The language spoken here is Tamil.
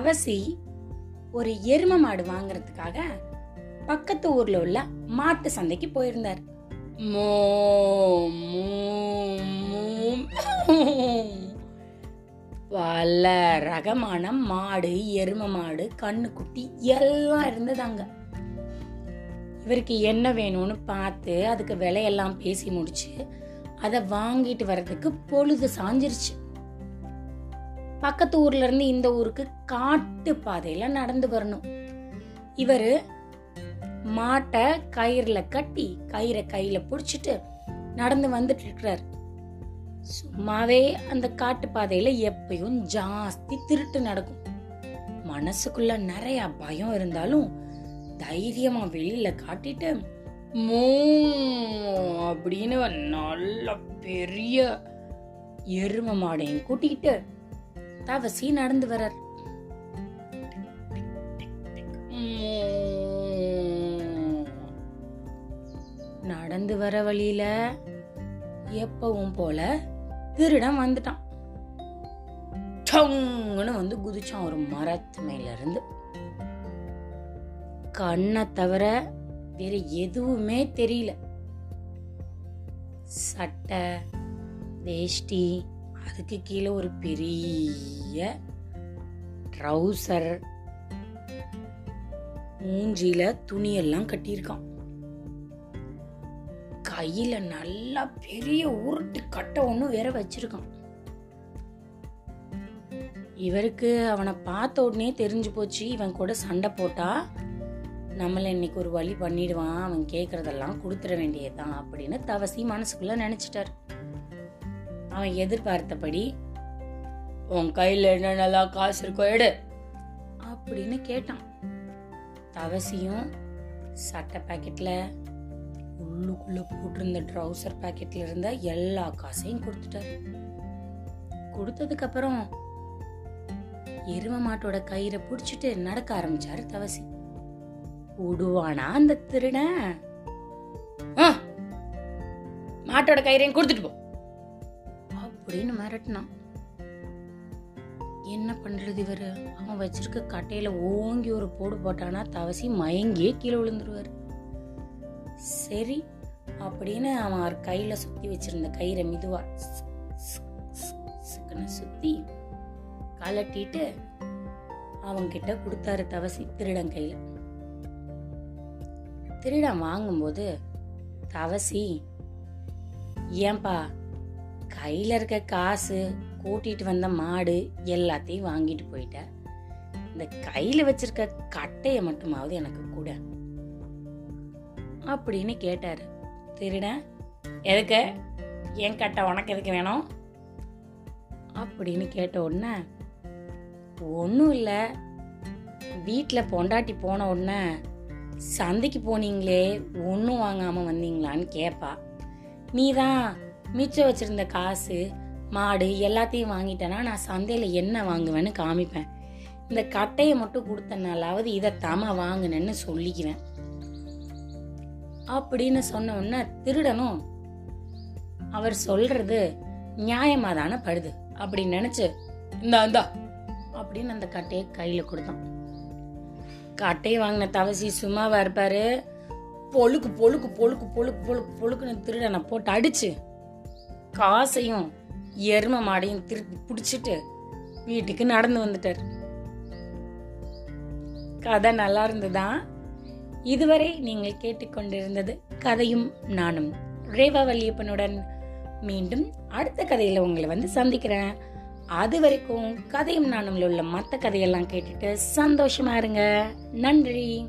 தவசி ஒரு எரும மாடு வாங்குறதுக்காக பக்கத்து ஊர்ல உள்ள மாட்டு சந்தைக்கு போயிருந்தார். மோ, பல ரகமான மாடு எரும மாடு கண்ணுக்குட்டி எல்லாம் இருந்ததாங்க. இவருக்கு என்ன வேணும்னு பார்த்து அதுக்கு விலையெல்லாம் பேசி முடிச்சு அதை வாங்கிட்டு வர்றதுக்கு பொழுது சாஞ்சிருச்சு. பக்கத்து ஊர்ல இருந்து இந்த ஊருக்கு காட்டு பாதையில நடந்து வரணும். இவர் மாட்டை கயிறுல கட்டி கயிறை கையில பிடிச்சிட்டு நடந்து வந்துட்டு இருக்கிறார். சும்மாவே அந்த காட்டு பாதையில எப்பயும் ஜாஸ்தி திருட்டு நடக்கும். மனசுக்குள்ள நிறைய பயம் இருந்தாலும் தைரியமா வெளியில காட்டிட்டு மூ அப்படின்னு நல்ல பெரிய எரும மாடையும் கூட்டிக்கிட்டு தவசி நடந்து வரார். நடந்து வர வழியில எப்பவும் போல திருடன் வந்துட்டான். டங்குன்னு வந்து குதிச்சான் ஒரு மரத்து மேல இருந்து கண்ணை தவிர வேற எதுவுமே தெரியல. சட்டை வேஷ்டி அதுக்கு கீழே ஒரு பெரிய ட்ரௌசர் மூஞ்சியில துணியெல்லாம் கட்டியிருக்கான். கையில நல்லா பெரிய உருட்டு கட்டை ஒன்று வேற வச்சிருக்கான். இவருக்கு அவனை பார்த்த உடனே தெரிஞ்சு போச்சு இவன் கூட சண்டை போட்டா நம்மளை இன்னைக்கு ஒரு வழி பண்ணிடுவான் அவன் கேட்குறதெல்லாம் கொடுத்துட வேண்டியதுதான் அப்படின்னு தவசி மனசுக்குள்ள நினைச்சிட்டாரு. அவன் எதிர்பார்த்தபடி உன் கையில என்னென்னலாம் காசு இருக்கோ எடு. அப்படின்னு கேட்டான். தவசியும் சட்டை பாக்கெட்ல உள்ளுக்குள்ள போட்டிருந்த ட்ரௌசர் பாக்கெட்ல இருந்த எல்லா காசையும் கொடுத்துட்டாரு. கொடுத்ததுக்கு அப்புறம் எரும மாட்டோட கயிறை புடிச்சிட்டு நடக்க ஆரம்பிச்சாரு தவசி. விடுவானா அந்த திருடன்? ஆ, மாட்டோட கயிறையும் கொடுத்துட்டு போ. அப்படின்னு மிரட்டினான். என்ன பண்ணுறது இவரு? அவன் வச்சிருக்க கட்டையில் ஓங்கி ஒரு போடு போட்டானா தவசி மயங்கியே கீழே விழுந்துருவார். சரி அப்படின்னு அவன் அவர் கையில் சுற்றி வச்சிருந்த கயிறை மெதுவா சுற்றி கலட்டிட்டு அவங்கிட்ட கொடுத்தாரு தவசி திருடன் கையில். திருடன் வாங்கும்போது தவசி ஏன்பா கையில் இருக்க காசு கூட்டிட்டு வந்த மாடு எல்லாத்தையும் வாங்கிட்டு போயிட்ட. இந்த கையில் வச்சிருக்க கட்டையை மட்டுமாவது எனக்கு கூட அப்படின்னு கேட்டார். திருடன் எதுக்கு? என் கட்டை உனக்கு எதுக்கு வேணும்? அப்படின்னு கேட்ட உடனே ஒன்றும் இல்லை. வீட்டில் பொண்டாட்டி போன உடனே சந்தைக்கு போனீங்களே ஒன்றும் வாங்காமல் வந்தீங்களான்னு கேட்பா நீ தான் மிச்சம் வச்சிருந்த காசு மாடு எல்லாத்தையும் வாங்கிட்டேன்னா நான் சந்தையில் என்ன வாங்குவேன்னு காமிப்பேன். இந்த கட்டையை மட்டும் கொடுத்தனாலாவது இதை தாம வாங்கினேன்னு சொல்லிக்குவேன். அப்படின்னு சொன்ன உடனே திருடனும் அவர் சொல்றது நியாயமா தானே படுது? அப்படின்னு நினைச்சு இந்தா இந்தா அப்படின்னு அந்த கட்டையை கையில கொடுத்தான். கட்டையை வாங்கின தவசி சும்மாவா இருப்பாரு. பொழுக்கு பொழுக்கு பொழுக்கு பொழுக்கு பொழுக்கு பொழுக்குன்னு திருடனை போட்டு அடிச்சு காசையும் எரும மாடையும் திருப்பி பிடிச்சிட்டு வீட்டுக்கு நடந்து வந்துட்டார். கதை நல்லா இருந்ததா? இதுவரை நீங்கள் கேட்டுக்கொண்டிருந்தது கதையும் நானும். ரேவா வல்லியப்பனுடன் மீண்டும் அடுத்த கதையில் உங்களை வந்து சந்திக்கிறேன். அது வரைக்கும் கதையும் நானும் உள்ள மற்ற கதையெல்லாம் கேட்டுட்டு சந்தோஷமா இருங்க. நன்றி.